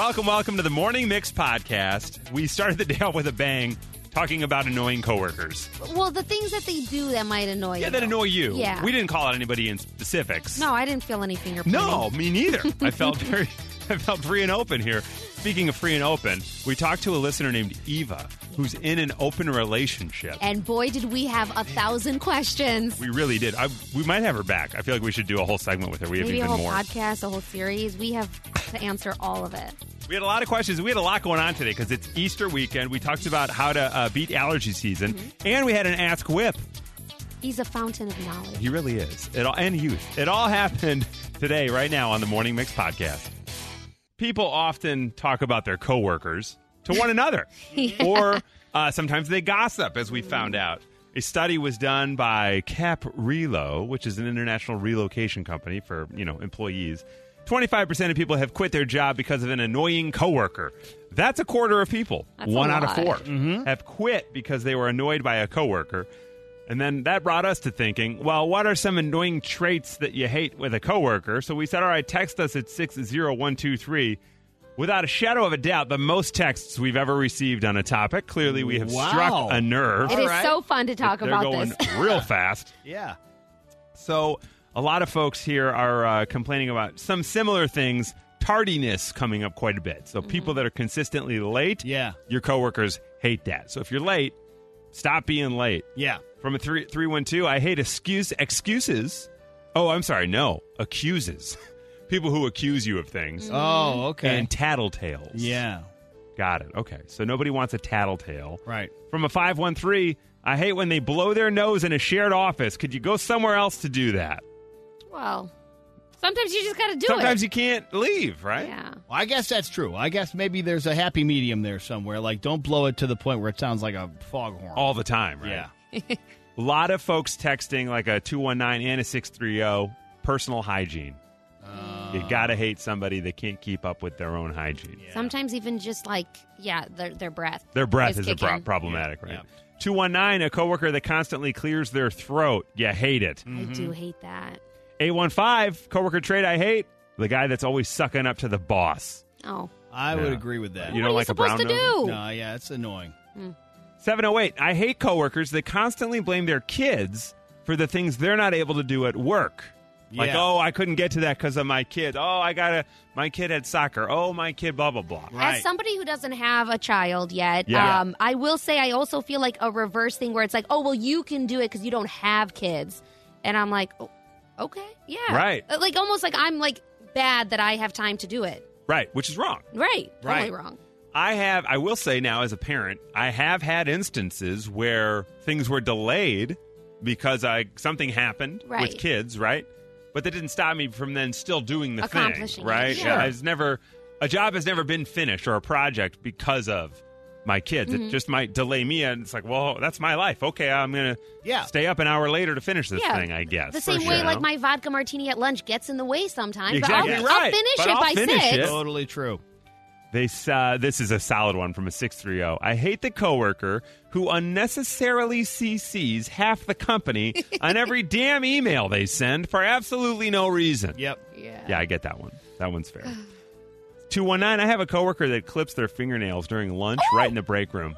Welcome, welcome to the Morning Mix podcast. We started the day off with a bang, talking about annoying coworkers. Well, the things that they do that might annoy you. Yeah, that annoy you. Yeah. We didn't call out anybody in specifics. No, I didn't feel any finger. No, me neither. I felt very, I felt free and open here. Speaking of free and open, we talked to a listener named Eva, who's in an open relationship. And boy, did we have a thousand questions. we really did. I, we might have her back. I feel like we should do a whole segment with her. We have Maybe a whole more. podcast, a whole series. We have to answer all of it. We had a lot of questions. We had a lot going on today because it's Easter weekend. We talked about how to uh, beat allergy season, Mm-hmm. and we had an Ask Whip. He's a fountain of knowledge. He really is. It all, and youth. It all happened today, right now, on the Morning Mix podcast. People often talk about their coworkers to one another, or uh, sometimes they gossip, as we found out. A study was done by Cap Relo, which is an international relocation company for you know employees. Twenty-five percent of people have quit their job because of an annoying coworker. That's a quarter of people. That's one out of lot. 4 have quit because they were annoyed by a coworker. And then that brought us to thinking, well, what are some annoying traits that you hate with a coworker? So we said, all right, text us at 60123. Without a shadow of a doubt, the most texts we've ever received on a topic. Clearly, we have Wow. struck a nerve. It is right. so fun to talk They're about going this. real fast. Yeah. So a lot of folks here are uh, complaining about some similar things. Tardiness coming up quite a bit. So people that are consistently late, Yeah. your coworkers hate that. So if you're late, stop being late. Yeah. From a three three one two, I hate excuse excuses. Oh, I'm sorry, no accuses. People who accuse you of things mm-hmm. Oh, okay. and tattletales. yeah. got it. Okay, so nobody wants a tattletale. Right. From a five one three, I hate when they blow their nose in a shared office. Could you go somewhere else to do that? Well, sometimes you just got to do it. Sometimes it. you can't leave, right? Yeah. Well, I guess that's true. I guess maybe there's a happy medium there somewhere. Like, don't blow it to the point where it sounds like a foghorn. All the time, right? Yeah. A lot of folks texting like a 219 and a 630 personal hygiene. Uh. you got to hate somebody that can't keep up with their own hygiene. Sometimes even just like, yeah, their, their breath. Their breath is a kicking. pro- problematic, right? Yeah. 219, a coworker that constantly clears their throat. You hate it. I do mm-hmm. hate that. 815, coworker trait I hate. The guy that's always sucking up to the boss. Oh. I would Yeah. agree with that. You what don't are like you a brown supposed to nose? do? No, yeah, it's annoying. 708, I hate coworkers that constantly blame their kids for the things they're not able to do at work. Like, Yeah. oh, I couldn't get to that because of my kid. Oh, I got to, my kid had soccer. Oh, my kid, blah, blah, blah. Right. As somebody who doesn't have a child yet, Yeah. um, I will say I also feel like a reverse thing where it's like, oh, well, you can do it because you don't have kids. And I'm like, oh, okay, yeah. Right. Uh, Like almost like I'm like bad that I have time to do it. Right, which is wrong. Right. Totally Right. wrong. I have, I will say now as a parent, I have had instances where things were delayed because I something happened Right. with kids, right? But that didn't stop me from then still doing the thing, Accomplishing it, right? sure. Yeah, I've never a job has never been finished or a project because of my kids. Mm-hmm. It just might delay me, and it's like, well, that's my life. Okay, I'm gonna Yeah. stay up an hour later to finish this Yeah. thing. I guess The for same way, sure. like my vodka martini at lunch gets in the way sometimes. Exactly but I'll, right. I'll finish But it I'll by finish six. it. Totally true. They uh, this is a solid one from a 630. I hate the coworker who unnecessarily CCs half the company on every damn email they send for absolutely no reason. Yep. Yeah. Yeah, I get that one. That one's fair. 219, I have a coworker that clips their fingernails during lunch right in the break room.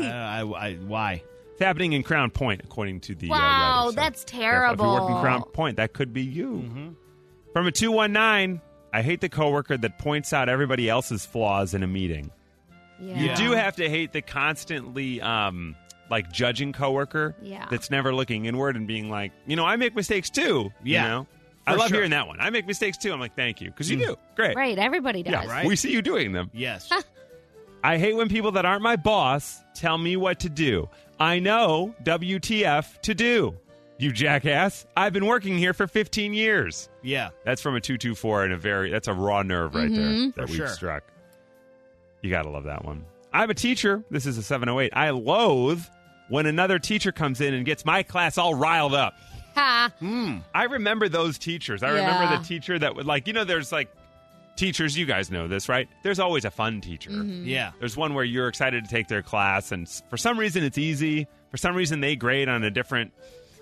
Uh, I, I, why? It's happening in Crown Point, according to the. uh, Wow, writer, so that's careful. If you work in. Crown Point, that could be you. From a 219, I hate the coworker that points out everybody else's flaws in a meeting. Yeah. You do have to hate the constantly um like judging coworker Yeah. that's never looking inward and being like, you know, I make mistakes too. Yeah, You know? I love sure. hearing that one. I make mistakes too. I'm like, thank you. Because you mm. do. Great. Right. Everybody does. Yeah, right. we see you doing them. Yes. I hate when people that aren't my boss tell me what to do. I know WTF to do. You jackass. I've been working here for 15 years. yeah. That's from a 224 and a very, that's a raw nerve right there mm-hmm. that For we've sure. struck. You got to love that one. I'm a teacher. This is a 708. I loathe when another teacher comes in and gets my class all riled up. Ha. Hmm. I remember those teachers. I remember the teacher that would, like, you know, there's like teachers, you guys know this, right? There's always a fun teacher. Mm-hmm. Yeah. There's one where you're excited to take their class, and for some reason it's easy. For some reason they grade on a different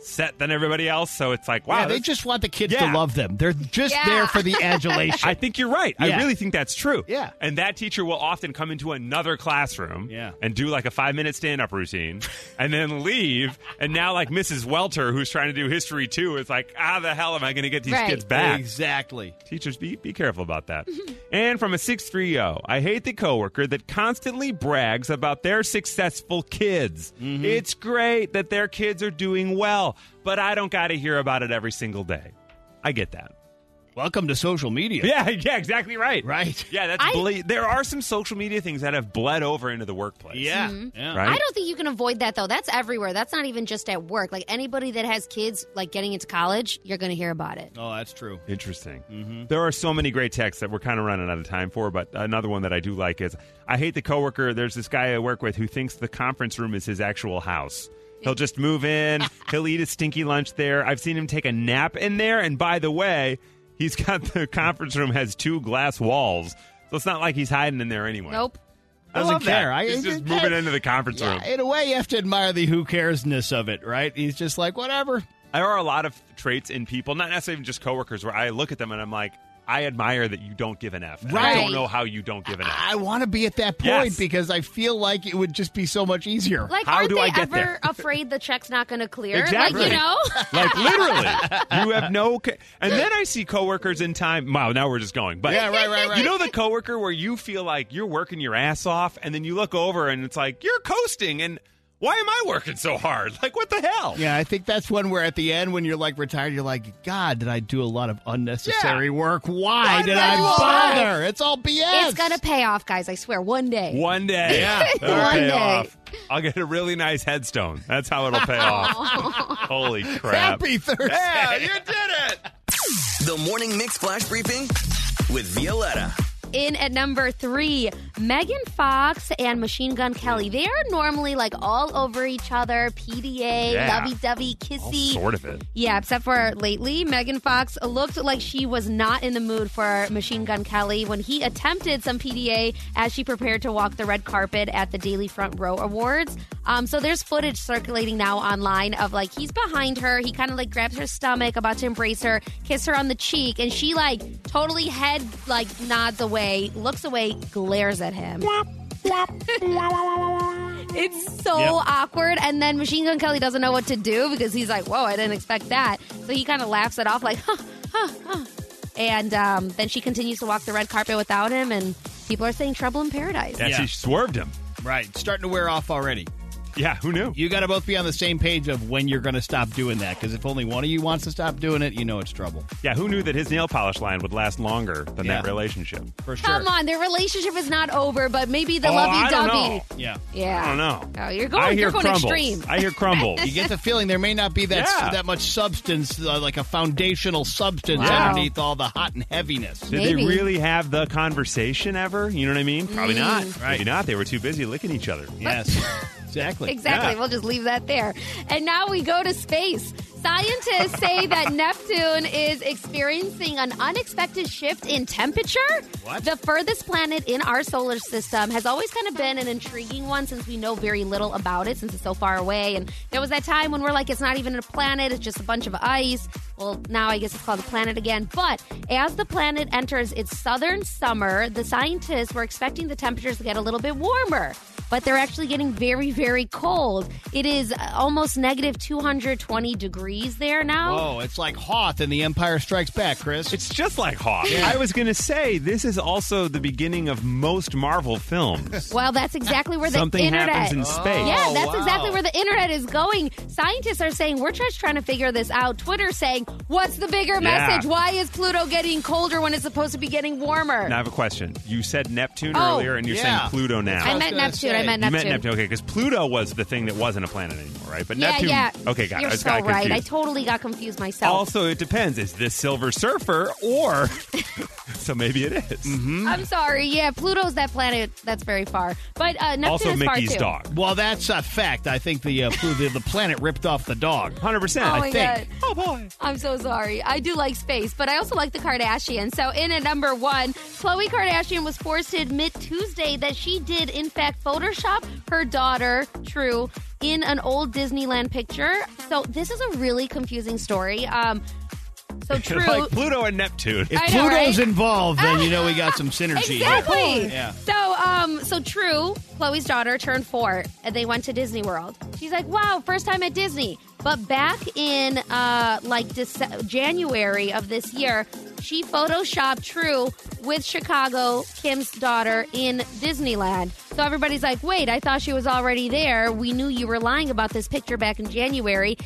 set than everybody else. So it's like, wow, yeah, they just want the kids Yeah. to love them. They're just Yeah. there for the adulation. I think you're right. I really think that's true. Yeah. And that teacher will often come into another classroom Yeah. and do like a five minute stand up routine and then leave. And now, like Mrs. Welter, who's trying to do history too, is like, how the hell am I going to get these Right. kids back? exactly. Teachers, be, be careful about that. and from a 630, I hate the coworker that constantly brags about their successful kids. Mm-hmm. It's great that their kids are doing well, but I don't got to hear about it every single day. I get that. Welcome to social media. Yeah, yeah, exactly right. Right. Yeah, that's I- ble- there are some social media things that have bled over into the workplace. Yeah. Mm-hmm. yeah. Right? I don't think you can avoid that though. That's everywhere. That's not even just at work. Like anybody that has kids, like getting into college, you're going to hear about it. Oh, that's true. Interesting. Mm-hmm. There are so many great texts that we're kind of running out of time for, but another one that I do like is I hate the coworker. There's this guy I work with who thinks the conference room is his actual house. He'll just move in, he'll eat a stinky lunch there. I've seen him take a nap in there, and by the way, he's got the conference room has two glass walls. So it's not like he's hiding in there anyway. Nope. I Doesn't love that. care. I- he's just I- moving into the conference room. In a way, you have to admire the who caresness of it, right? He's just like, whatever. There are a lot of traits in people, not necessarily just coworkers, where I look at them and I'm like, I admire that you don't give an F. And I don't know how you don't give an F. I want to be at that point Yes. because I feel like it would just be so much easier. Like, How aren't do they I get ever there? afraid the check's not going to clear? Exactly. Like, you know? like literally, you have no. Co- and then I see coworkers in time. Wow, now we're just going. But Yeah, right, right, right. You know the coworker where you feel like you're working your ass off, and then you look over and it's like you're coasting, and why am I working so hard? Like what the hell? yeah, I think that's when we're at the end when you're like retired. You're like, God, did I do a lot of unnecessary Yeah. work? Why, Why did did I I do all bother? It's all BS. It's going to pay off, guys. I swear. One day. One day, Yeah. it'll One pay day. off. I'll get a really nice headstone. That's how it'll pay off. Holy crap! Happy Thursday. Yeah, you did it. The Morning Mix Flash Briefing with Violetta. In at number three, Megan Fox and Machine Gun Kelly. They are normally like all over each other, PDA, Yeah. lovey-dovey, All kissy. sort of it. Yeah, except for lately, Megan Fox looked like she was not in the mood for Machine Gun Kelly when he attempted some PDA as she prepared to walk the red carpet at the Daily Front Row Awards. Um, so there's footage circulating now online of like he's behind her, he kind of like grabs her stomach, about to embrace her, kiss her on the cheek, and she like totally head like nods away, looks away, glares at him. It's so Yep. awkward. And then Machine Gun Kelly doesn't know what to do because he's like, whoa, I didn't expect that. So he kind of laughs it off, like, huh, huh, huh. And um, then she continues to walk the red carpet without him, and people are saying trouble in paradise. Yeah, Yeah. she swerved him. Right. Starting to wear off already. Yeah, who knew? You got to both be on the same page of when you're going to stop doing that. Because if only one of you wants to stop doing it, you know it's trouble. Yeah, who knew that his nail polish line would last longer than Yeah. that relationship? For sure. Come on, their relationship is not over, but maybe the Oh, I lovey don't dovey. know. Yeah. Yeah. I don't know. Oh, you're going, I hear you're going crumbles. extreme. I hear crumbles. You get the feeling there may not be that Yeah. that much substance, uh, like a foundational substance Wow. underneath all the hot and heaviness. Did Maybe. they really have the conversation ever? You know what I mean? Probably not. Mm. Maybe not. They were too busy licking each other. Yes, exactly. Exactly. Yeah. We'll just leave that there. And now we go to space. Scientists say that Neptune is experiencing an unexpected shift in temperature. What? The furthest planet in our solar system has always kind of been an intriguing one since we know very little about it since it's so far away. And there was that time when we're like, it's not even a planet, it's just a bunch of ice. Well, now I guess it's called a planet again. But as the planet enters its southern summer, the scientists were expecting the temperatures to get a little bit warmer. But they're actually getting very, very cold. It is almost negative 220 degrees there now. Oh, it's like Hoth in The Empire Strikes Back, Chris. It's just like Hawk. I was going to say, this is also the beginning of most Marvel films. Well, that's exactly where the Something internet. happens in oh, space. Yeah, Oh, that's wow. exactly where the internet is going. Scientists are saying we're just trying to figure this out. Twitter saying, "What's the bigger Yeah. message? Why is Pluto getting colder when it's supposed to be getting warmer?" Now I have a question. You said Neptune Oh. earlier, and you're Yeah. saying Pluto now. I was meant Neptune. say. I meant you Neptune. meant Neptune, okay? Because Pluto was the thing that wasn't a planet anymore, right? But Yeah, Neptune, yeah. okay, got it. You're I so got right. I totally got confused myself. also, it depends. Is this Silver Surfer or? so maybe it is. Mm-hmm. I'm sorry. Yeah, Pluto's that planet that's very far, but uh, Neptune Also, is Mickey's far too. dog. well, that's a fact. I think the, uh, the the planet ripped off the dog. Hundred percent. Oh I my think. God. Oh boy. I'm so sorry. I do like space, but I also like the Kardashians. So, in at number one, Khloe Kardashian was forced to admit Tuesday that she did, in fact, Photoshop her daughter, True, in an old Disneyland picture. So this is a really confusing story. Um, so true. like Pluto and Neptune. If I know, Pluto's right? involved, then you know we got some synergy. here. Exactly. Yeah. So, um, so true. Khloe's daughter turned four, and they went to Disney World. She's like, "Wow, first time at Disney." But back in uh, like Dece- January of this year, she photoshopped True with Chicago Kim's daughter in Disneyland. So everybody's like, "Wait, I thought she was already there. We knew you were lying about this picture back in January."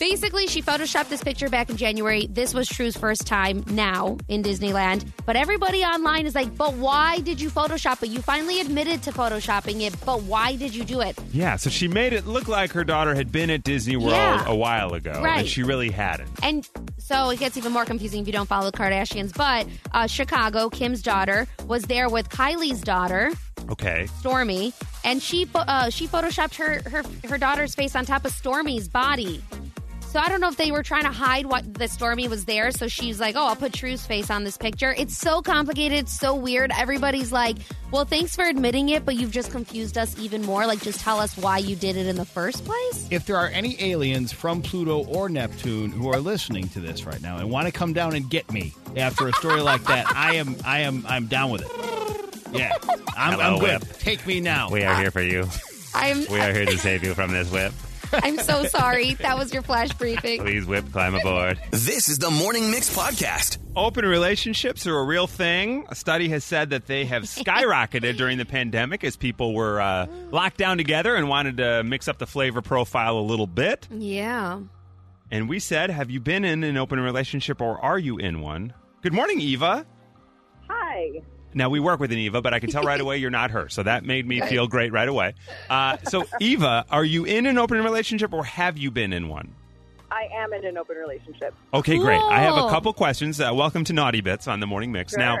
Basically, she photoshopped this picture back in January. This was True's first time now in Disneyland. But everybody online is like, but why did you Photoshop it? You finally admitted to Photoshopping it, but why did you do it? Yeah, so she made it look like her daughter had been at Disney World Yeah. a while ago, Right. and she really hadn't. And so it gets even more confusing if you don't follow the Kardashians. But uh, Chicago, Kim's daughter, was there with Kylie's daughter, Okay. Stormi, and she uh, she photoshopped her, her her daughter's face on top of Stormi's body. So I don't know if they were trying to hide what the Stormi was there. So she's like, "Oh, I'll put True's face on this picture." It's so complicated, so weird. Everybody's like, "Well, thanks for admitting it, but you've just confused us even more. Like, just tell us why you did it in the first place." If there are any aliens from Pluto or Neptune who are listening to this right now and want to come down and get me after a story like that, I am I am I'm down with it. Yeah, I'm, Hello, I'm good. Whip. Take me now. We are here for you. I'm We are here to save you from this whip. I'm so sorry. That was your flash briefing. Please, whip, climb aboard. This is the Morning Mix podcast. Open relationships are a real thing. A study has said that they have skyrocketed during the pandemic as people were uh, locked down together and wanted to mix up the flavor profile a little bit. Yeah. And we said, Have you been in an open relationship or are you in one? Good morning, Eva. Hi. Now, we work with an Eva, but I can tell right away you're not her. So that made me feel great right away. Uh, so, Eva, are you in an open relationship or have you been in one? I am in an open relationship. Okay, great. I have a couple questions. Uh, welcome to Naughty Bits on the Morning Mix. Now,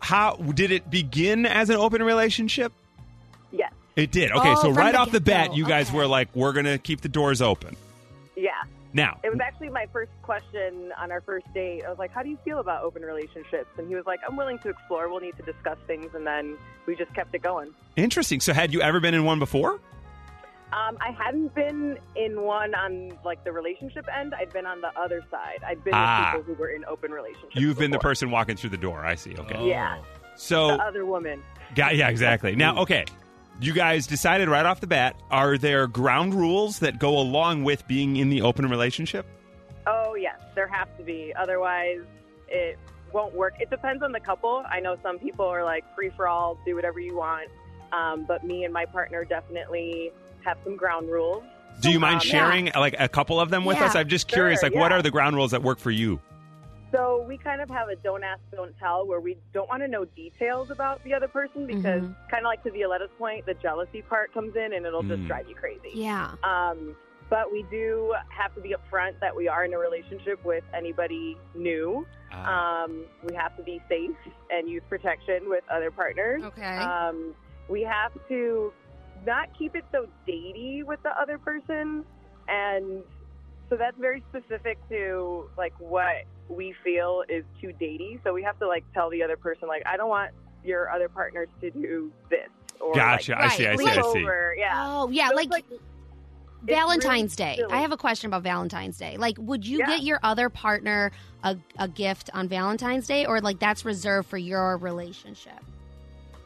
how did it begin as an open relationship? Yes. It did. Okay, Oh, so right the off the bat, get-go. you guys Okay. were like, "We're gonna keep the doors open." Yeah. Now, It was actually my first question on our first date. I was like, "How do you feel about open relationships?" And he was like, "I'm willing to explore. We'll need to discuss things." And then we just kept it going. interesting. So, had you ever been in one before? Um, I hadn't been in one on like the relationship end. I'd been on the other side. I'd been Ah. with people who were in open relationships. You've been the person walking through the door. I see. Okay. Yeah. So, The other woman. got yeah, exactly. Now, okay. You guys decided right off the bat. Are there ground rules that go along with being in the open relationship? Oh yes, there have to be. Otherwise, it won't work. It depends on the couple. I know some people are like free for all, do whatever you want. Um, but me and my partner definitely have some ground rules. Do you mind Um, sharing like a couple of them with Yeah. us? I'm just curious. Sure, like, what are the ground rules that work for you? So we kind of have a don't ask, don't tell, where we don't want to know details about the other person because, Mhm. kind of like to Violetta's point, the jealousy part comes in and it'll just Mm. drive you crazy. Yeah. Um, but we do have to be upfront that we are in a relationship with anybody new. Ah. Um, we have to be safe and use protection with other partners. Okay. Um, we have to not keep it so datey with the other person, and so that's very specific to like what we feel is too datey. So we have to like tell the other person like, I don't want your other partners to do this or Gotcha. like, I see. I see. sleep I see. over. Yeah. Oh, yeah. So Like, like Valentine's really Day. silly. I have a question about Valentine's Day. Like, would you Yeah. get your other partner a, a gift on Valentine's Day, or like that's reserved for your relationship?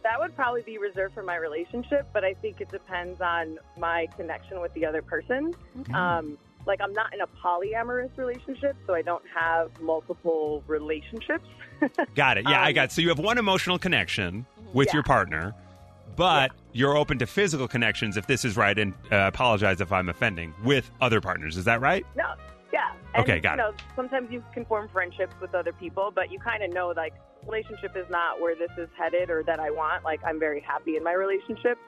that would probably be reserved for my relationship, but I think it depends on my connection with the other person. Okay. Um, like I'm not in a polyamorous relationship, so I don't have multiple relationships. Got it. Yeah, I Um, got. So you have one emotional connection with Yeah. your partner, but you're open to physical connections if this is right. And uh, apologize if I'm offending with other partners. Is that right? No, yeah. And, Okay, got you know, Sometimes you can form friendships with other people, but you kind of know like relationship is not where this is headed or that I want. Like I'm very happy in my relationship,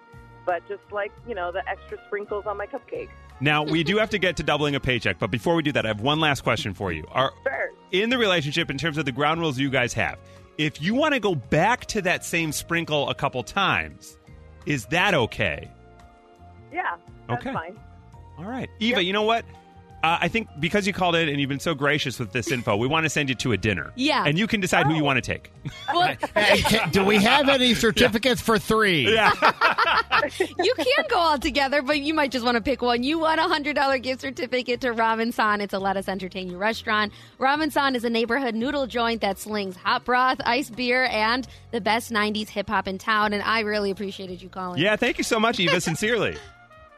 but just like you know the extra sprinkles on my cupcake. Now we do have to get to doubling a paycheck, but before we do that, I have one last question for you. Are Sure. in the relationship in terms of the ground rules you guys have? If you want to go back to that same sprinkle a couple times, is that okay? Yeah. That's Okay. fine. All right, Eva. Yep. You know what? Uh, I think because you called in and you've been so gracious with this info, we want to send you to a dinner. Yeah. and you can decide who you want to take. Well, Hey, ca- do we have any certificates for three? Yeah. you can go all together, but you might just want to pick one. You want a $100 gift certificate to Ramen San. It's a Lettuce Entertain You restaurant. Ramen San is a neighborhood noodle joint that slings hot broth, iced beer, and the best 90s hip hop in town. And I really appreciated you calling. Yeah, thank you so much, Eva. Sincerely.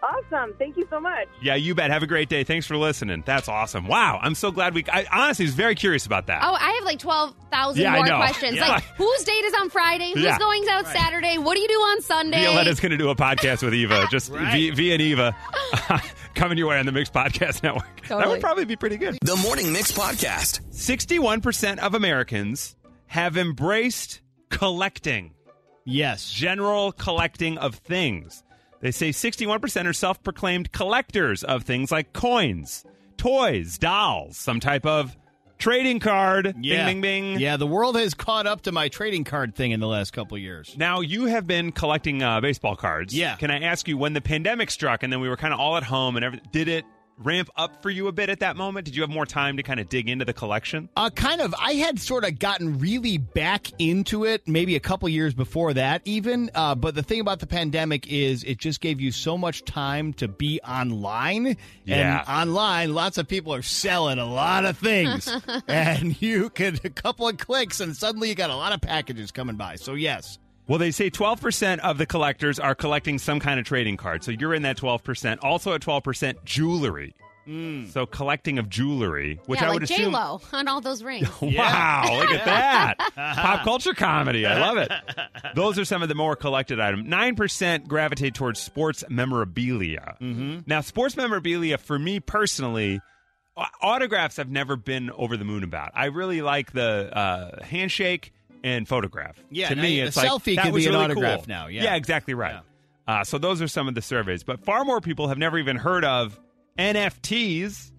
Awesome. Thank you so much. Yeah, you bet. Have a great day. Thanks for listening. That's awesome. Wow, I'm so glad we. I honestly was very curious about that. Oh, I have like 12,000 Yeah, I more know. questions. Yeah. Like, whose date is on Friday? Who's Yeah. going out Saturday? What do you do on Sunday? Violetta's going to do a podcast with Eva, just Right. V, v and Eva, coming your way on the Mix Podcast Network. That Totally. would probably be pretty good. The Morning Mix Podcast. 61% of Americans have embraced collecting, Yes. general collecting of things. They say 61% are self proclaimed collectors of things like coins, toys, dolls, some type of trading card. Yeah. Bing, bing, bing. Yeah, the world has caught up to my trading card thing in the last couple of years. Now, you have been collecting uh, baseball cards. Yeah. Can I ask you, when the pandemic struck and then we were kind of all at home and everything, did it ramp up for you a bit at that moment? Did you have more time to kind of dig into the collection? Uh, kind of. I had sort of gotten really back into it maybe a couple years before that, even. Uh, but the thing about the pandemic is it just gave you so much time to be online. Yeah. And online, lots of people are selling a lot of things. and you could, a couple of clicks, and suddenly you got a lot of packages coming by. So, yes. Well, they say 12% of the collectors are collecting some kind of trading card. So you're in that 12%. Also at 12%, jewelry. So collecting of jewelry, which yeah, I would like assume. J-Lo on all those rings. Wow, look at that. Pop culture comedy. I love it. Those are some of the more collected items. 9% gravitate towards sports memorabilia. Mm-hmm. Now, sports memorabilia, for me personally, autographs I've never been over the moon about. I really like the uh, handshake and photograph. Yeah, to me, the it's like selfie that can was be an really autograph cool. now, yeah. yeah, exactly right. Uh, so those are some of the surveys, but far more people have never even heard of NFTs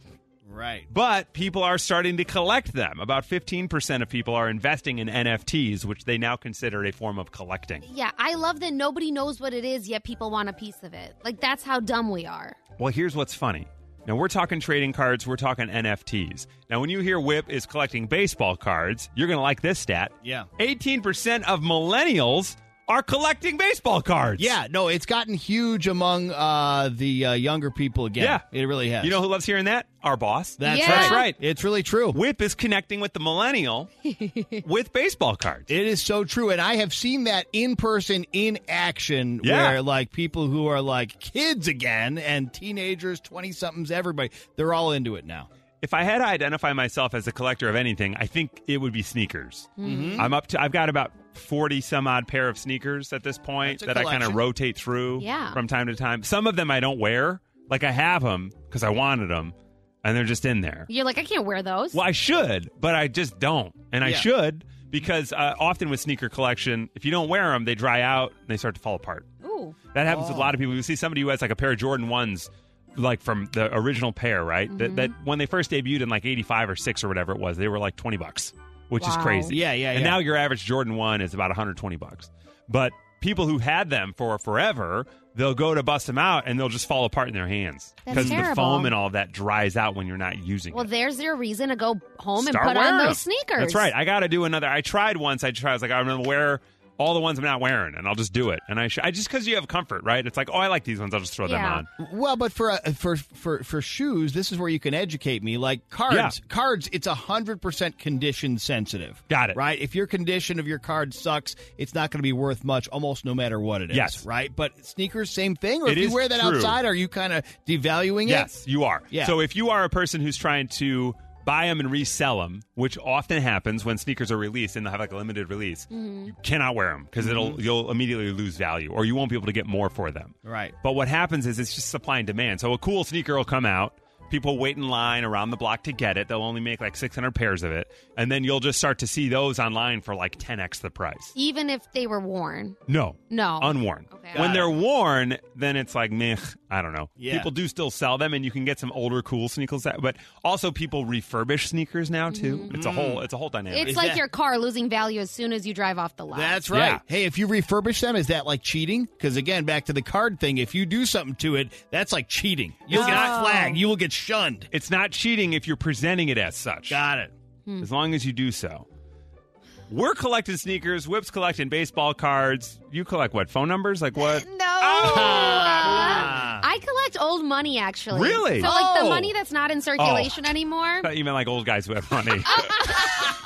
Right. but people are starting to collect them. About 15% of people are investing in NFTs, which they now consider a form of collecting. Yeah, I love that nobody knows what it is, yet people want a piece of it. Like, that's how dumb we are. Well, here's what's funny. Now, we're talking trading cards, we're talking NFTs. Now, when you hear Whip is collecting baseball cards, you're going to like this stat. Yeah. 18% of millennials are collecting baseball cards. Yeah, no, it's gotten huge among uh, the uh, younger people again. Yeah. It really has. You know who loves hearing that? Our boss. That's Yeah. right. That's right. It's really true. Whip is connecting with the millennial with baseball cards. It is so true. And I have seen that in person, in action, Yeah. where like people who are like kids again and teenagers, 20 somethings, everybody, they're all into it now. if I had to identify myself as a collector of anything, I think it would be sneakers. I'm up to. I've got about forty some odd pair of sneakers at this point that I kind of rotate through Yeah. from time to time. Some of them I don't wear. Like I have them because I wanted them, and they're just in there. You're like, I can't wear those. Well, I should, but I just don't, and I Yeah. should because uh, often with sneaker collection, if you don't wear them, they dry out and they start to fall apart. Ooh. That happens with a lot of people. You see somebody who has like a pair of Jordan ones, like from the original pair, right? That, that when they first debuted in like eighty five or six or whatever it was, they were like twenty bucks, which is crazy. Yeah, yeah, And yeah. now your average Jordan one is about one hundred twenty bucks. But people who had them for forever, they'll go to bust them out and they'll just fall apart in their hands because the foam and all that dries out when you're not using Well, it. Well, there's your reason to go home Start and put on those them. sneakers. That's right. I got to do another. I tried once. I tried. I was like, I'm going to wear all the ones I'm not wearing, and I'll just do it. And I, sh- I just because you have comfort, right? It's like, oh, I like these ones. I'll just throw Yeah. them on. Well, but for uh, for for for shoes, this is where you can educate me. Like cards, Yeah. cards, it's a hundred percent condition sensitive. Got it. Right. If your condition of your card sucks, it's not going to be worth much, almost no matter what it is. Yes. Right. But sneakers, same thing. Or It if you is wear that true. outside, are you kind of devaluing it? Yes, you are. Yeah. So if you are a person who's trying to buy them and resell them, which often happens when sneakers are released and they have like a limited release, mm-hmm. you cannot wear them because it'll mm-hmm. you'll immediately lose value or you won't be able to get more for them. Right. But what happens is it's just supply and demand. So a cool sneaker will come out. People wait in line around the block to get it. They'll only make like 600 pairs of it. And then you'll just start to see those online for like 10x the price. Even if they were worn. No. No. Unworn. Okay. When Got they're worn, then it's like meh. I don't know. Yeah. People do still sell them, and you can get some older cool sneakers. That, but also people refurbish sneakers now too. It's a whole. It's a whole dynamic. Mm-hmm. It's like that- your car losing value as soon as you drive off the lot. That's right. Yeah. Hey, if you refurbish them, is that like cheating? Because again, back to the card thing, if you do something to it, that's like cheating. You'll get No. flagged. You will get shunned. it's not cheating if you're presenting it as such. Got it. as long as you do so. We're collecting sneakers. Whip's collecting baseball cards. You collect what? Phone numbers? Like what? No, Ah. I collect old money, actually. Really? So, like the Oh. money that's not in circulation anymore. I thought you meant like old guys who have money.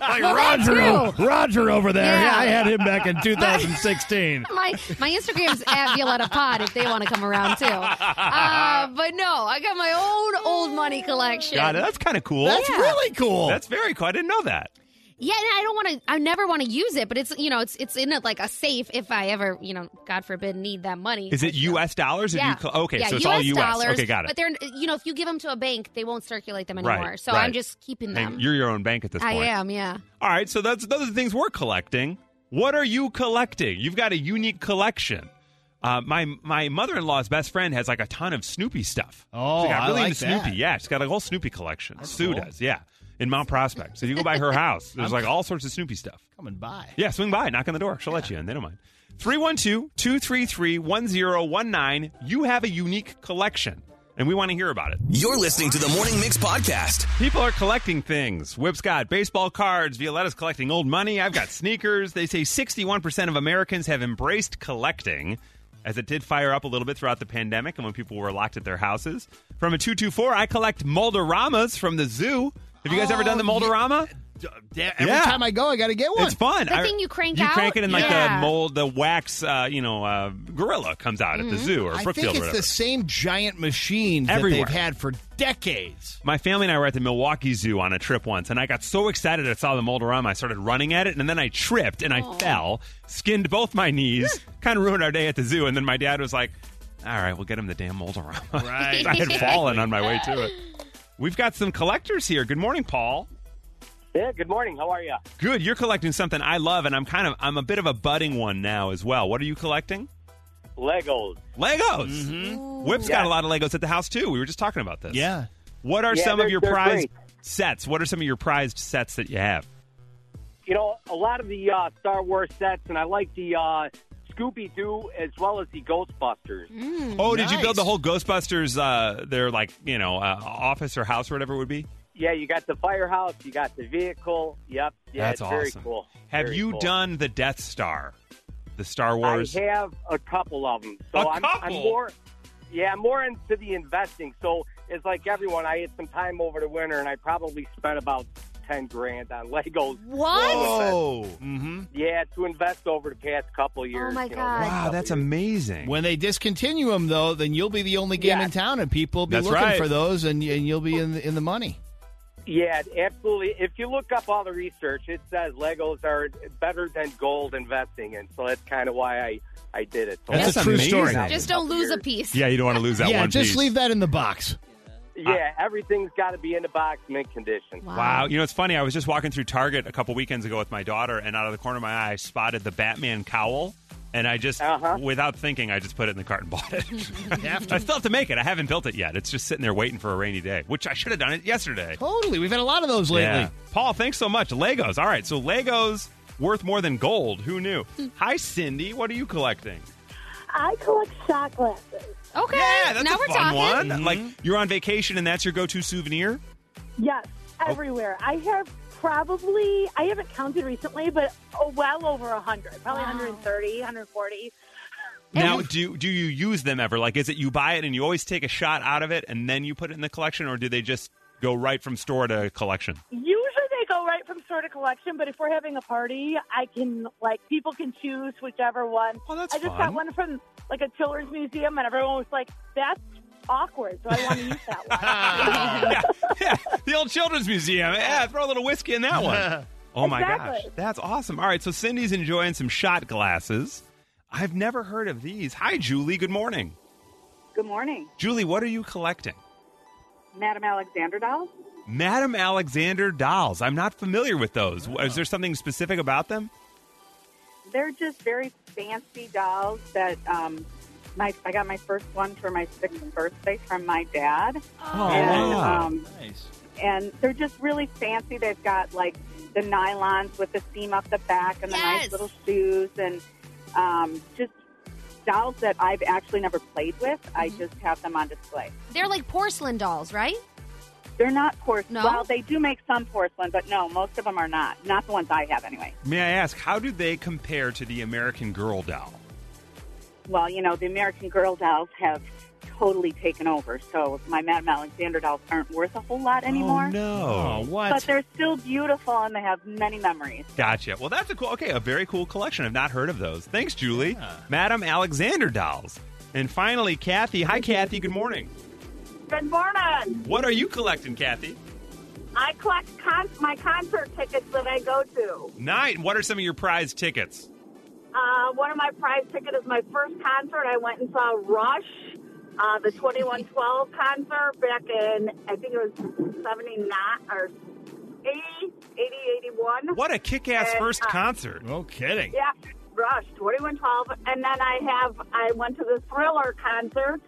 Like Well, Roger. Roger over there. Yeah. Yeah, I had him back in 2016. My my Instagram's at Violetta Pod if they want to come around too. Uh, but no, I got my own old money collection. Got it. That's kind of cool. That's Yeah. really cool. That's very cool. I didn't know that. Yeah, and I don't want to. I never want to use it, but it's you know it's it's in a, like a safe if I ever you know God forbid need that money. Is it U.S. dollars? Or Yeah. you col- okay, yeah, so it's US all U.S. dollars. okay, got it. But they're you know if you give them to a bank, they won't circulate them anymore. Right, so right. I'm just keeping Hey, them. you're your own bank at this I am, yeah. All right, so that's those are the things we're collecting. What are you collecting? You've got a unique collection. Uh, my my mother in law's best friend has like a ton of Snoopy stuff. Oh, she got I really like into Snoopy. that. Yeah, she's got a whole Snoopy collection. Sue cool. does. Yeah, in Mount Prospect. So if you go by her house, there's like all sorts of Snoopy stuff. Coming by. Yeah, swing by, knock on the door. She'll let you in. They don't mind. 312 233 1019. You have a unique collection, and we want to hear about it. You're listening to the Morning Mix podcast. People are collecting things. Whip's got baseball cards. Violetta's collecting old money. I've got sneakers. They say 61% of Americans have embraced collecting, as it did fire up a little bit throughout the pandemic and when people were locked at their houses. From a 224, I collect Mold-A-Ramas from the zoo. Have you guys ever done the Oh. Mold-A-Rama? Yeah, every Yeah. time I go, I got to get one. It's fun. The I- thing you crank you out? crank it and like Yeah. the mold, the wax, uh, you know, uh, gorilla comes out at the zoo or I Brookfield think or it's whatever. the same giant machine Everywhere. that they've had for decades. My family and I were at the Milwaukee Zoo on a trip once, and I got so excited I saw the Mold-A-Rama. I started running at it, and then I tripped and I fell, skinned both my knees, kind of ruined our day at the zoo. And then my dad was like, "All right, we'll get him the damn Mold-A-Rama." Right. I had fallen on my way to it. We've got some collectors here. Good morning, Paul. Yeah, good morning. How are you? Good. You're collecting something I love, and I'm kind of I'm a bit of a budding one now as well. What are you collecting? Legos. Legos. Whip's got Yeah. a lot of Legos at the house too. We were just talking about this. Yeah. What are Yeah, some of your prized great. sets? What are some of your prized sets that you have? You know, a lot of the uh, Star Wars sets, and I like the uh, Scooby Doo as well as the Ghostbusters. Oh, did you build the whole Ghostbusters? Uh, their like you know uh, office or house or whatever it would be. Yeah, you got the firehouse, you got the vehicle. Yep. Yeah, That's it's very cool. Have Very you cool. done the Death Star, the Star Wars? I have a couple of them. So A I'm, I'm more. Yeah, I'm more into the investing. So it's like everyone. I had some time over the winter, and I probably spent about ten grand on Legos. What? Whoa! Mm-hmm. Yeah, to invest over the past couple of years. Oh, my you know, God. Wow, that's years. amazing. When they discontinue them, though, then you'll be the only game Yeah. in town, and people will be That's looking right. for those, and, and you'll be in the, in the money. Yeah, absolutely. If you look up all the research, it says Legos are better than gold investing, and so that's kind of why I, I did it. So That's That's a true amazing. story. Just don't lose a piece. Yeah, you don't want to lose that yeah, one just piece. leave that in the box. Yeah, everything's got to be in the box, mint condition. Wow. You know, it's funny. I was just walking through Target a couple weekends ago with my daughter, and out of the corner of my eye, I spotted the Batman cowl. And I just, Uh-huh. without thinking, I just put it in the cart and bought it. I still have to make it. I haven't built it yet. It's just sitting there waiting for a rainy day, which I should have done it yesterday. Totally. We've had a lot of those lately. Yeah. Paul, thanks so much. Legos. All right, so Legos worth more than gold. Who knew? Hi, Cindy. What are you collecting? I collect shot glasses. Okay. Yeah, that's now a we're fun talking. one. Mm-hmm. Like you're on vacation and that's your go-to souvenir. Yes, everywhere. I have probably, I haven't counted recently, but oh, well over a 100. Probably Wow. 130, 140. Now, do do you use them ever? Like, is it you buy it and you always take a shot out of it and then you put it in the collection, or do they just go right from store to collection? Usually they go right from store to collection, but if we're having a party, I can, like, people can choose whichever one. Oh, that's I just fun. got one from, like, a children's museum, and everyone was like, that's awkward, so I want to use that one. yeah, yeah, the old children's museum. Yeah, throw a little whiskey in that one. Oh my gosh, that's awesome. All right, so Cindy's enjoying some shot glasses. I've never heard of these. Hi, Julie. Good morning, Good morning, Julie. What are you collecting? Madame Alexander dolls. Madame Alexander dolls. I'm not familiar with those. Is there something specific about them? They're just very fancy dolls that um, my I got my first one for my sixth birthday from my dad, Oh, and wow. um, Nice. and they're just really fancy. They've got like the nylons with the seam up the back and the Yes. nice little shoes and um, just dolls that I've actually never played with. I Mm-hmm. just have them on display. They're like porcelain dolls, right? They're not porcelain. No? Well, they do make some porcelain, but no, most of them are not. Not the ones I have, anyway. May I ask, how do they compare to the American Girl doll? well, you know, the American Girl dolls have totally taken over. So my Madame Alexander dolls aren't worth a whole lot oh, anymore. Oh, no. Oh, what? But they're still beautiful and they have many memories. Gotcha. Well, that's a cool, okay, a very cool collection. I've not heard of those. Thanks, Julie. Madame Alexander dolls. And finally, Kathy. Hi, Kathy. Good morning. Good morning. What are you collecting, Kathy? I collect con- my concert tickets that I go to. Night. What are some of your prize tickets? Uh, one of my prize tickets is my first concert. I went and saw Rush, uh, the 2112 concert back in, I think it was 79 or 80, 80, 81. What a kick-ass And, first uh, concert. no kidding. Yeah, Rush, 2112. And then I have, I went to the Thriller concert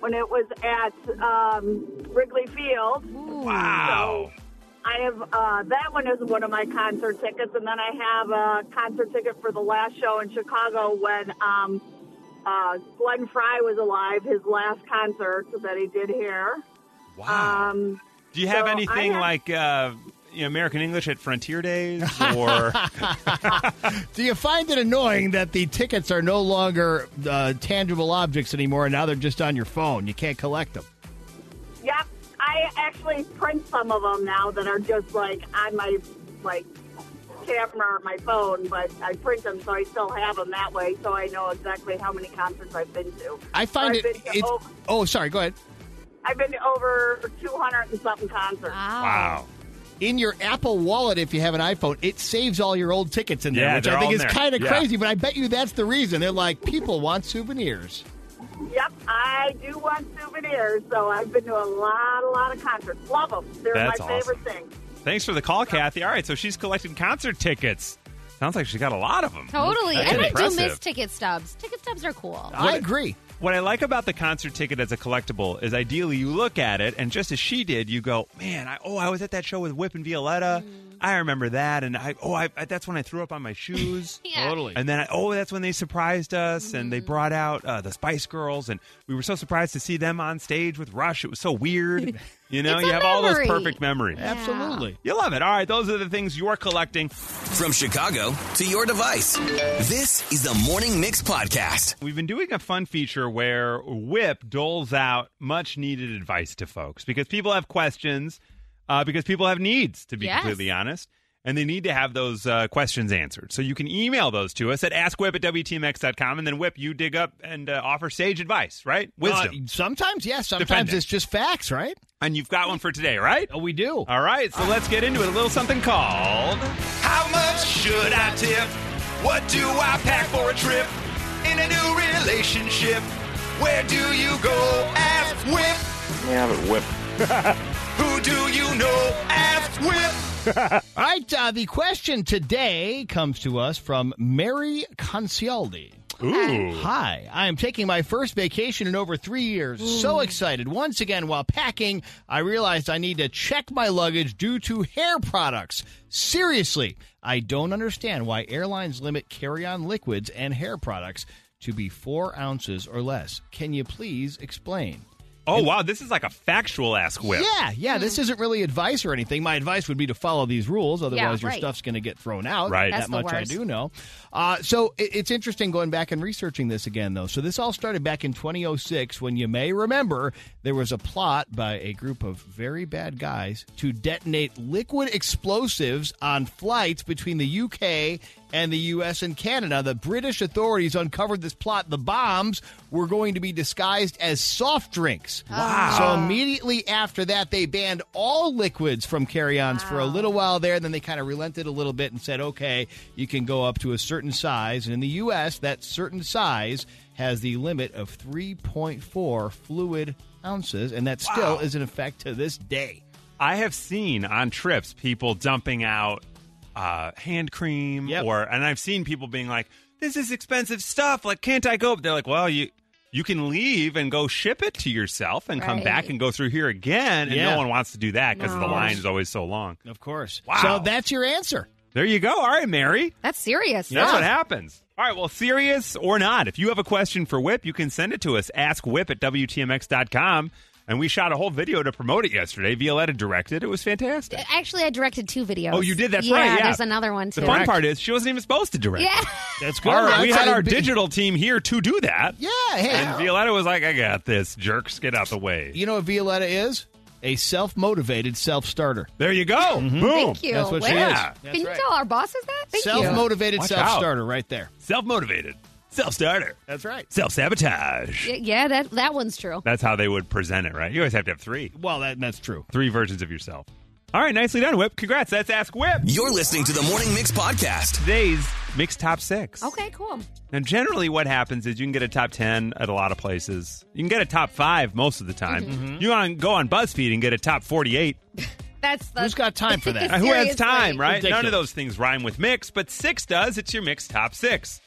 when it was at um, Wrigley Field. Wow. I have uh, that one is one of my concert tickets, and then I have a concert ticket for the last show in Chicago when um, uh, Glenn Frey was alive. His last concert that he did here. Wow. Um, Do you have so anything have- like uh, you know, American English at Frontier Days or Do you find it annoying that the tickets are no longer uh, tangible objects anymore? And now they're just on your phone. You can't collect them. yep, I actually print some of them now that are just like on my like camera or my phone, but I print them so I still have them that way, so I know exactly how many concerts I've been to. I find I've it. It's, over- oh, sorry. Go ahead. I've been to over 200 and something concerts. Wow. wow. In your Apple Wallet, if you have an iPhone, it saves all your old tickets in there, Yeah, which I think is kind of Yeah. crazy. But I bet you that's the reason. They're like, people want souvenirs. Yep, I do want souvenirs, so I've been to a lot, a lot of concerts. Love them. They're That's my awesome. favorite thing. Thanks for the call, Kathy. All right, so she's collecting concert tickets. Sounds like she got a lot of them. Totally. That's and I do miss ticket stubs. Ticket stubs are cool. I agree. What I like about the concert ticket as a collectible is ideally you look at it and just as she did, you go, man, I, oh, I was at that show with Whip and Violetta. I remember that, and I oh, I, that's when I threw up on my shoes. Yeah. Totally. And then, I, oh, that's when they surprised us, and they brought out uh, the Spice Girls, and we were so surprised to see them on stage with Rush. It was so weird, you know. It's a you have all those memory. perfect memories. Absolutely. You love it. All right, those are the things you're collecting. From Chicago to your device, this is the Morning Mix Podcast. We've been doing a fun feature where Whip doles out much needed advice to folks because people have questions, uh, because people have needs, to be Yes. completely honest, and they need to have those uh, questions answered. So you can email those to us at askwhip at WTMX.com, and then Whip, you dig up and uh, offer sage advice, right? Wisdom. Uh, sometimes, yes. Sometimes Depending. it's just facts, right? and you've got one for today, right? Oh, we do. All right, so let's get into it. A little something called How Much Should I Tip? What do I pack for a trip? In a new relationship, where do you go? Ask Whip. Yeah, but whip. Who do you know? Ask Whip. All right. Uh, the question today comes to us from Mary Concialdi. Ooh. Hi, I am taking my first vacation in over three years. So excited. Once again, while packing, I realized I need to check my luggage due to hair products. Seriously, I don't understand why airlines limit carry on liquids and hair products to be four ounces or less. Can you please explain? Oh, wow. This is like a factual Ask Whip. Yeah, yeah. This isn't really advice or anything. My advice would be to follow these rules. Otherwise, your right. stuff's going to get thrown out. Right. That's That the much I do know. Uh, so it, it's interesting going back and researching this again, though. So this all started back in 2006 when you may remember there was a plot by a group of very bad guys to detonate liquid explosives on flights between the UK and the U.S. and Canada. The British authorities uncovered this plot. The bombs were going to be disguised as soft drinks. Wow. So immediately after that, they banned all liquids from carry ons for a little while there. Then they kind of relented a little bit and said, okay, you can go up to a certain size. And in the U.S., that certain size has the limit of 3.4 fluid ounces. And that still Wow. is in effect to this day. I have seen on trips people dumping out uh, hand cream Yep. or and I've seen people being like, This is expensive stuff. Like, can't I go? But They're like, Well, you you can leave and go ship it to yourself and come back and go through here again. And Yeah. no one wants to do that because the line is always so long. Of course. Wow. So that's your answer. There you go. All right, Mary. That's serious. That's Yeah. what happens. All right, well, serious or not, if you have a question for Whip, you can send it to us. Ask Whip at WTMX.com. And we shot a whole video to promote it yesterday. Violetta directed. It was fantastic. Actually, I directed two videos. Oh, you did? That's yeah, right, yeah. there's another one too. The fun part is she wasn't even supposed to direct. Yeah. That's good. Our- we had our be- digital team here to do that. Yeah, hey. And Violetta was like, I got this. Jerks, get out the way. You know what Violetta is? A self-motivated self-starter. There you go. Mm-hmm. Boom. Thank you. That's what she Wow. is. That's Can you right. tell our bosses that? Thank. Self-motivated Watch self-starter right there. Self motivated. Self starter. That's right. Self sabotage. Y- Yeah, that that one's true. That's how they would present it, right? You always have to have three. Well, that, that's true. Three versions of yourself. All right, nicely done, Whip. Congrats. That's Ask Whip. You're listening to the Morning Mix podcast. Today's Mix Top Six. Okay, cool. Now, generally, what happens is you can get a top 10 at a lot of places. You can get a top five most of the time. Mm-hmm. You can go on BuzzFeed and get a top 48. That's the, Who's got time for that? Who has Seriously. time, right? None of those things rhyme with mix, but six does. It's your mix top six.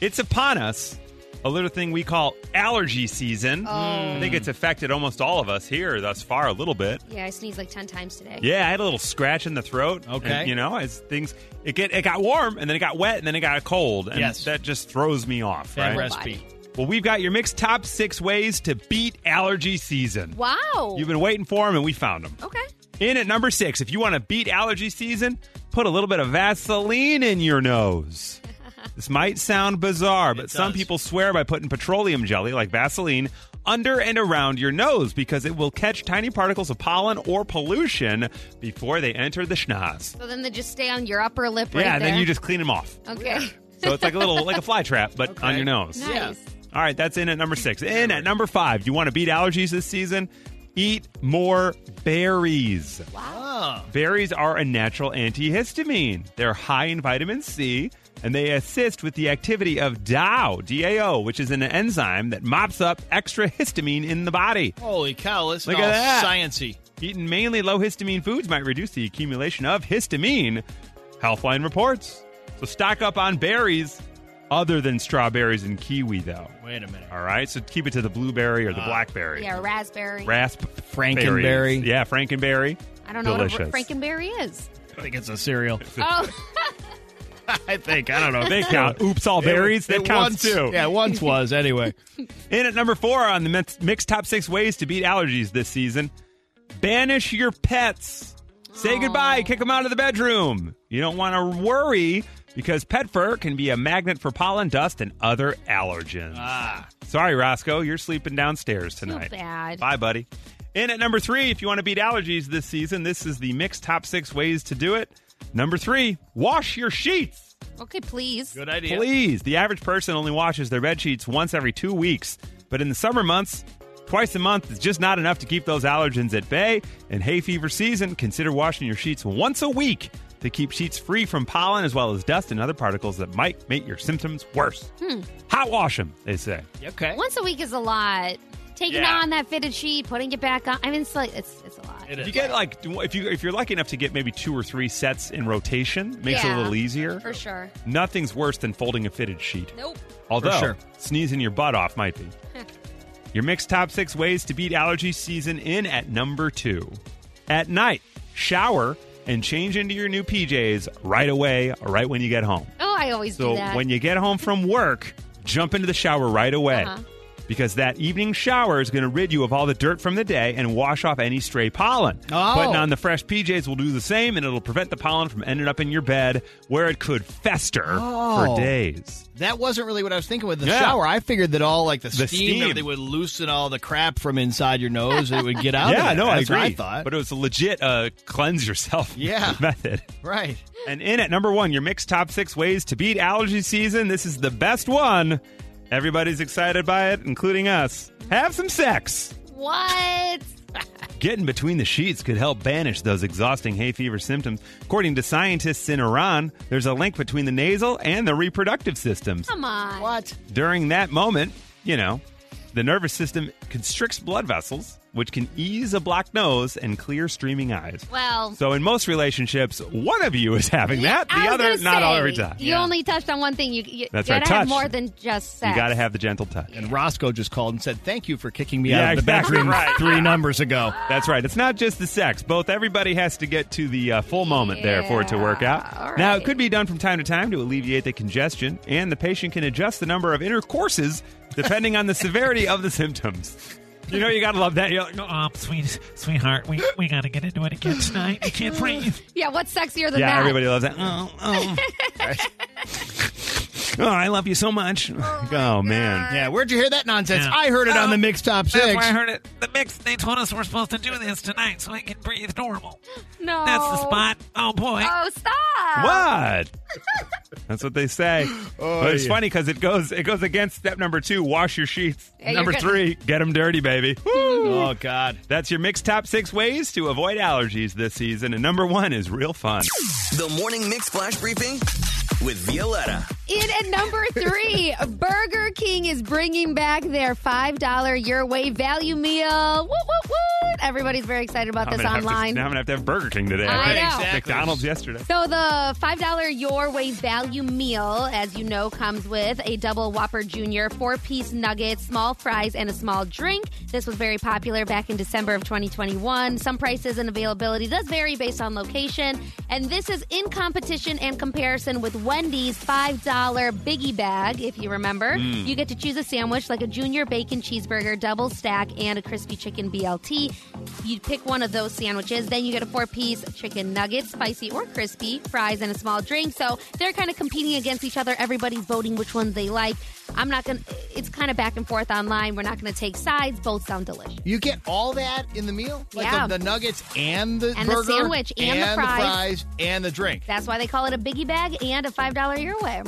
It's upon us. A little thing we call allergy season. Oh. I think it's affected almost all of us here thus far a little bit. Yeah, I sneezed like ten times today. Yeah, I had a little scratch in the throat. Okay. And, you know, as things it get it got warm and then it got wet and then it got cold. And Yes. that just throws me off. Bad Right? recipe. Well, we've got your mixed top six ways to beat allergy season. Wow. You've been waiting for them and we found them. okay. In at number six, if you want to beat allergy season, put a little bit of Vaseline in your nose. this might sound bizarre, but some people swear by putting petroleum jelly, like Vaseline, under and around your nose because it will catch tiny particles of pollen or pollution before they enter the schnoz. So then they just stay on your upper lip right yeah, there. then you just clean them off. Okay. So it's like a little like a fly trap, but on your nose. Nice. All right, that's in at number six. In at number five, you want to beat allergies this season? Eat more berries. Oh. Berries are a natural antihistamine. They're high in vitamin C, and they assist with the activity of DAO, DAO, which is an enzyme that mops up extra histamine in the body. Holy cow, listen Look all at that. sciency. Eating mainly low histamine foods might reduce the accumulation of histamine, Healthline reports. So stock up on berries other than strawberries and kiwi, though. Wait a minute. All right, so keep it to the blueberry or the ah. blackberry. Yeah, raspberry. Rasp Frankenberry. berries. Yeah, Frankenberry. I don't know Delicious. what a Frankenberry is. I think it's a cereal. Oh, I think. I don't know. They count. Oops, all berries. It that counts once, too. Yeah, once was anyway. In at number four on the mixed top six ways to beat allergies this season, banish your pets. Say goodbye. Kick them out of the bedroom. You don't want to worry because pet fur can be a magnet for pollen, dust, and other allergens. ah, Sorry, Roscoe. You're sleeping downstairs too tonight. bad. Bye, buddy. In at number three, if you want to beat allergies this season, this is the mixed top six ways to do it. Number three, wash your sheets. Okay, please. good idea. Please. The average person only washes their bed sheets once every two weeks. But in the summer months, twice a month is just not enough to keep those allergens at bay. In hay fever season, consider washing your sheets once a week to keep sheets free from pollen as well as dust and other particles that might make your symptoms worse. Hmm. Hot wash them, they say. Okay. Once a week is a lot. Taking Yeah. on that fitted sheet, putting it back on. I mean, it's like it's it's a lot. It If is. you get like if you if you're lucky enough to get maybe two or three sets in rotation, makes it a little easier. For sure. Nothing's worse than folding a fitted sheet. Nope. Although sure. sneezing your butt off might be. your mixed top six ways to beat allergy season in at number two. At night, shower and change into your new PJs right away, right when you get home. Oh, I always So do that. when you get home from work, jump into the shower right away. Uh-huh. Because that evening shower is going to rid you of all the dirt from the day and wash off any stray pollen. Oh. Putting on the fresh PJs will do the same, and it'll prevent the pollen from ending up in your bed where it could fester Oh. for days. That wasn't really what I was thinking with the Yeah. shower. I figured that all like the, The steam, steam. everything would loosen all the crap from inside your nose. it would get out. yeah, of there. no, I That's agree. what I thought. But it was a legit uh, cleanse yourself Yeah. method. right. And in at number one, your mixed top six ways to beat allergy season. This is the best one. Everybody's excited by it, including us. Have some sex. what? Getting between the sheets could help banish those exhausting hay fever symptoms. According to scientists in Iran, there's a link between the nasal and the reproductive systems. Come on. What? During that moment, you know, the nervous system constricts blood vessels, which can ease a blocked nose and clear streaming eyes. Well, So in most relationships, one of you is having that, the other gonna not all say, every time. You only touched on one thing. You, you That's gotta right, have touch. more than just sex. You got to have the gentle touch. And Roscoe just called and said, "Thank you for kicking me Yeah, out of the exactly bedroom right. three numbers ago." That's right. It's not just the sex. Both everybody has to get to the uh, full moment there for it to work out. Yeah, all Now, it right. could be done from time to time to alleviate the congestion, and the patient can adjust the number of intercourses depending on the severity of the symptoms. You know, you gotta love that. You're like, Oh, sweet, sweetheart, we we gotta get into it again tonight. I can't breathe. Yeah, what's sexier than yeah, that? everybody loves that. Oh, oh. oh, I love you so much. Oh, oh man. Yeah, where'd you hear that nonsense? Yeah. I heard it on Oh, the Mix Top six. That's Six. why I heard it. The mix. They told us we're supposed to do this tonight, so I can breathe normal. No. That's the spot. Oh boy. Oh, stop. What? That's what they say. Oh, but it's yeah. funny because it goes it goes against step number two: wash your sheets. Yeah, number you're three: get them dirty, baby. Oh God. That's your mixed top six ways to avoid allergies this season, and number one is real fun. The Morning Mix Flash Briefing with Violetta. In at number three, Burger King is bringing back their $5 your way value meal. Woo, woo, woo. Everybody's very excited about I'm this gonna have to- online. now I'm gonna have to have Burger King today. I Right. know. Exactly. McDonald's yesterday. So the $5 Your Way value meal, as you know, comes with a double Whopper Junior, four-piece nuggets, small fries, and a small drink. This was very popular back in December of 2021. Some prices and availability does vary based on location, and this is in competition and comparison with Wendy's $5 Biggie Bag, if you remember. Mm. You get to choose a sandwich like a Junior Bacon Cheeseburger, double stack, and a crispy chicken BLT. You pick one of those sandwiches, then you get a four-piece chicken nugget, spicy or crispy, fries, and a small drink. So they're kind of competing against each other. Everybody's voting which ones they like. I'm not gonna. It's kind of back and forth online. We're not gonna take sides. Both sound delicious. You get all that in the meal? Like Yeah. the, the nuggets and the And the sandwich and the fries. fries and the drink. That's why they call it a biggie bag and a five dollar your way.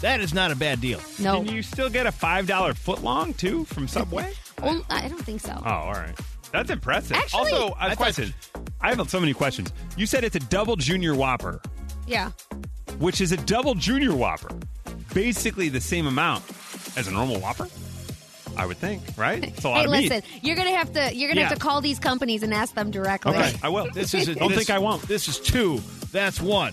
That is not a bad deal. No, Can you still get a five dollar foot long too from Subway? Well, I don't think so. Oh, all right. That's impressive. Actually- also, I a thought- I have so many questions. You said it's a double junior Whopper, Yeah. which is a double junior Whopper, basically the same amount as a normal Whopper. I would think, right? Lot Hey, listen. meat. You're gonna have to. You're gonna Yeah. have to call these companies and ask them directly. Okay, I will. This is a, Don't this- think I won't. This is two. That's one.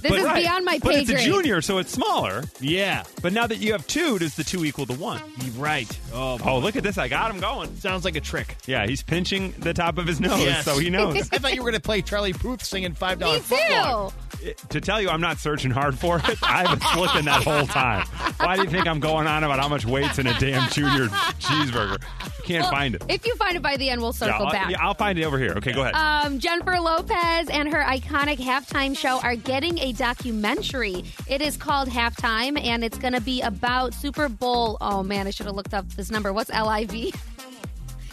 This But- is right. beyond my But pay it's a junior, so it's smaller. Yeah. But now that you have two, does the two equal the one? Right. Oh, Oh, look at this! I got him going. sounds like a trick. Yeah, he's pinching the top of his nose, Yes. so he knows. I thought you were going to play Charlie Puth singing five Me dollar too. Eh, to tell you, I'm not searching hard for it. I've been looking that whole time. Why do you think I'm going on about how much weight's in a damn junior cheeseburger? Can't Well, find it. If you find it by the end, we'll Yeah, circle I'll, back. yeah, I'll find it over here. Okay, go ahead. Um, Jennifer Lopez and her iconic halftime show are getting a documentary. It is called Halftime, and it's going to be about Super Bowl. Oh man, I should have looked up this number. What's LIV?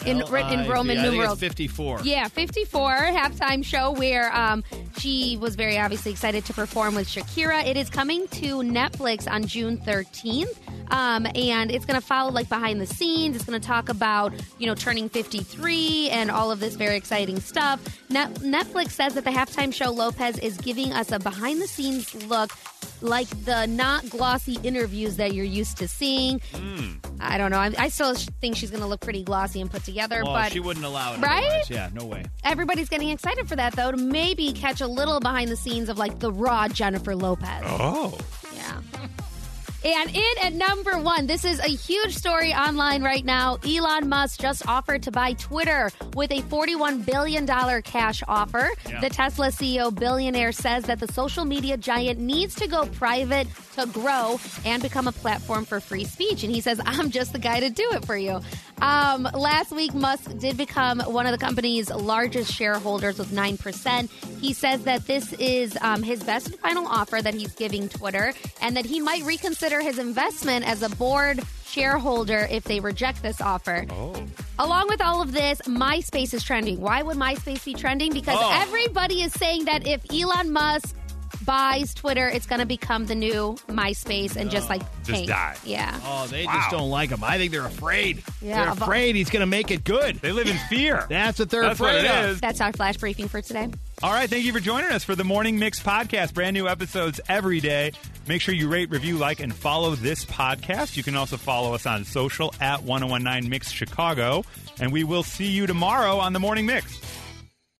In, in Roman numerals. 54. Yeah, 54 halftime show where um, she was very obviously excited to perform with Shakira. It is coming to Netflix on June 13th. Um, and it's going to follow like behind the scenes. It's going to talk about, you know, turning 53 and all of this very exciting stuff. Net- Netflix says that the halftime show Lopez is giving us a behind the scenes look like the not glossy interviews that you're used to seeing. Hmm. I don't know. I, I still think she's going to look pretty glossy and put together, Well, but she wouldn't allow it. Right? otherwise. Yeah, no way. everybody's getting excited for that though to maybe catch a little behind the scenes of like the raw Jennifer Lopez. oh. And in at number one, this is a huge story online right now. Elon Musk just offered to buy Twitter with a $41 billion cash offer. Yeah. The Tesla CEO billionaire says that the social media giant needs to go private to grow and become a platform for free speech. And he says, I'm just the guy to do it for you. Um, last week, Musk did become one of the company's largest shareholders with 9%. He says that this is um, his best and final offer that he's giving Twitter and that he might reconsider his investment as a board shareholder if they reject this offer. oh, Along with all of this, MySpace is trending. Why would MySpace be trending? Because Oh. everybody is saying that if Elon Musk buys Twitter, it's going to become the new MySpace and just oh, like Just tank. die. Yeah. Oh, they Wow. just don't like him. I think they're afraid. Yeah, they're but- afraid he's going to make it good. they live in fear. That's what they're That's what afraid it of. is. That's our flash briefing for today. All right, thank you for joining us for the Morning Mix podcast. Brand new episodes every day. Make sure you rate, review, like, and follow this podcast. You can also follow us on social at 1019 Mix Chicago. And we will see you tomorrow on the Morning Mix.